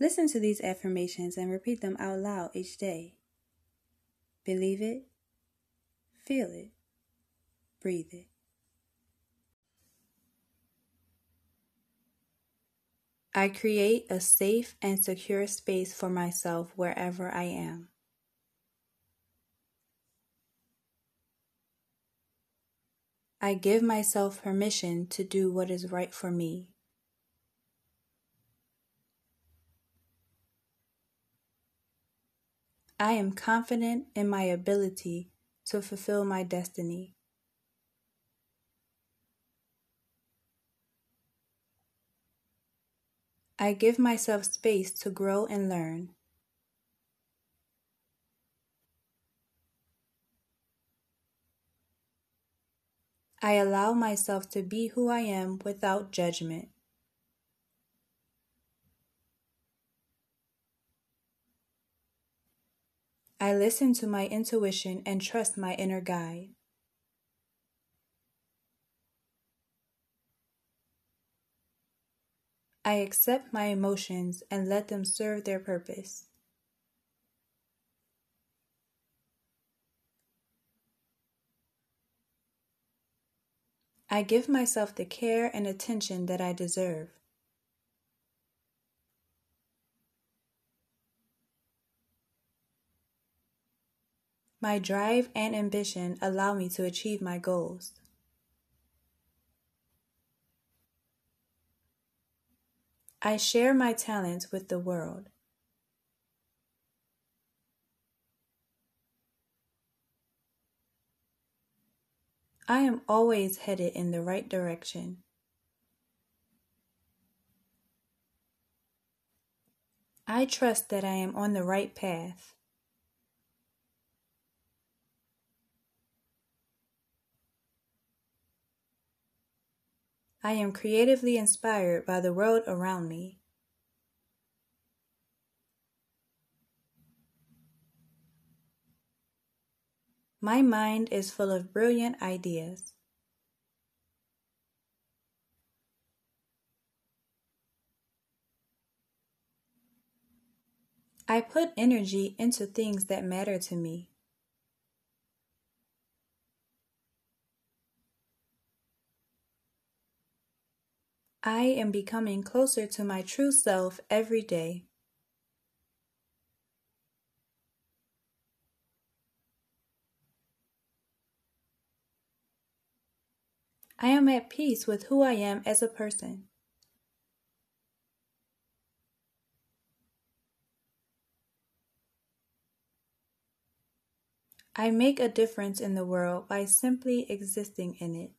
Listen to these affirmations and repeat them out loud each day. Believe it, feel it, breathe it. I create a safe and secure space for myself wherever I am. I give myself permission to do what is right for me. I am confident in my ability to fulfill my destiny. I give myself space to grow and learn. I allow myself to be who I am without judgment. I listen to my intuition and trust my inner guide. I accept my emotions and let them serve their purpose. I give myself the care and attention that I deserve. My drive and ambition allow me to achieve my goals. I share my talents with the world. I am always headed in the right direction. I trust that I am on the right path. I am creatively inspired by the world around me. My mind is full of brilliant ideas. I put energy into things that matter to me. I am becoming closer to my true self every day. I am at peace with who I am as a person. I make a difference in the world by simply existing in it.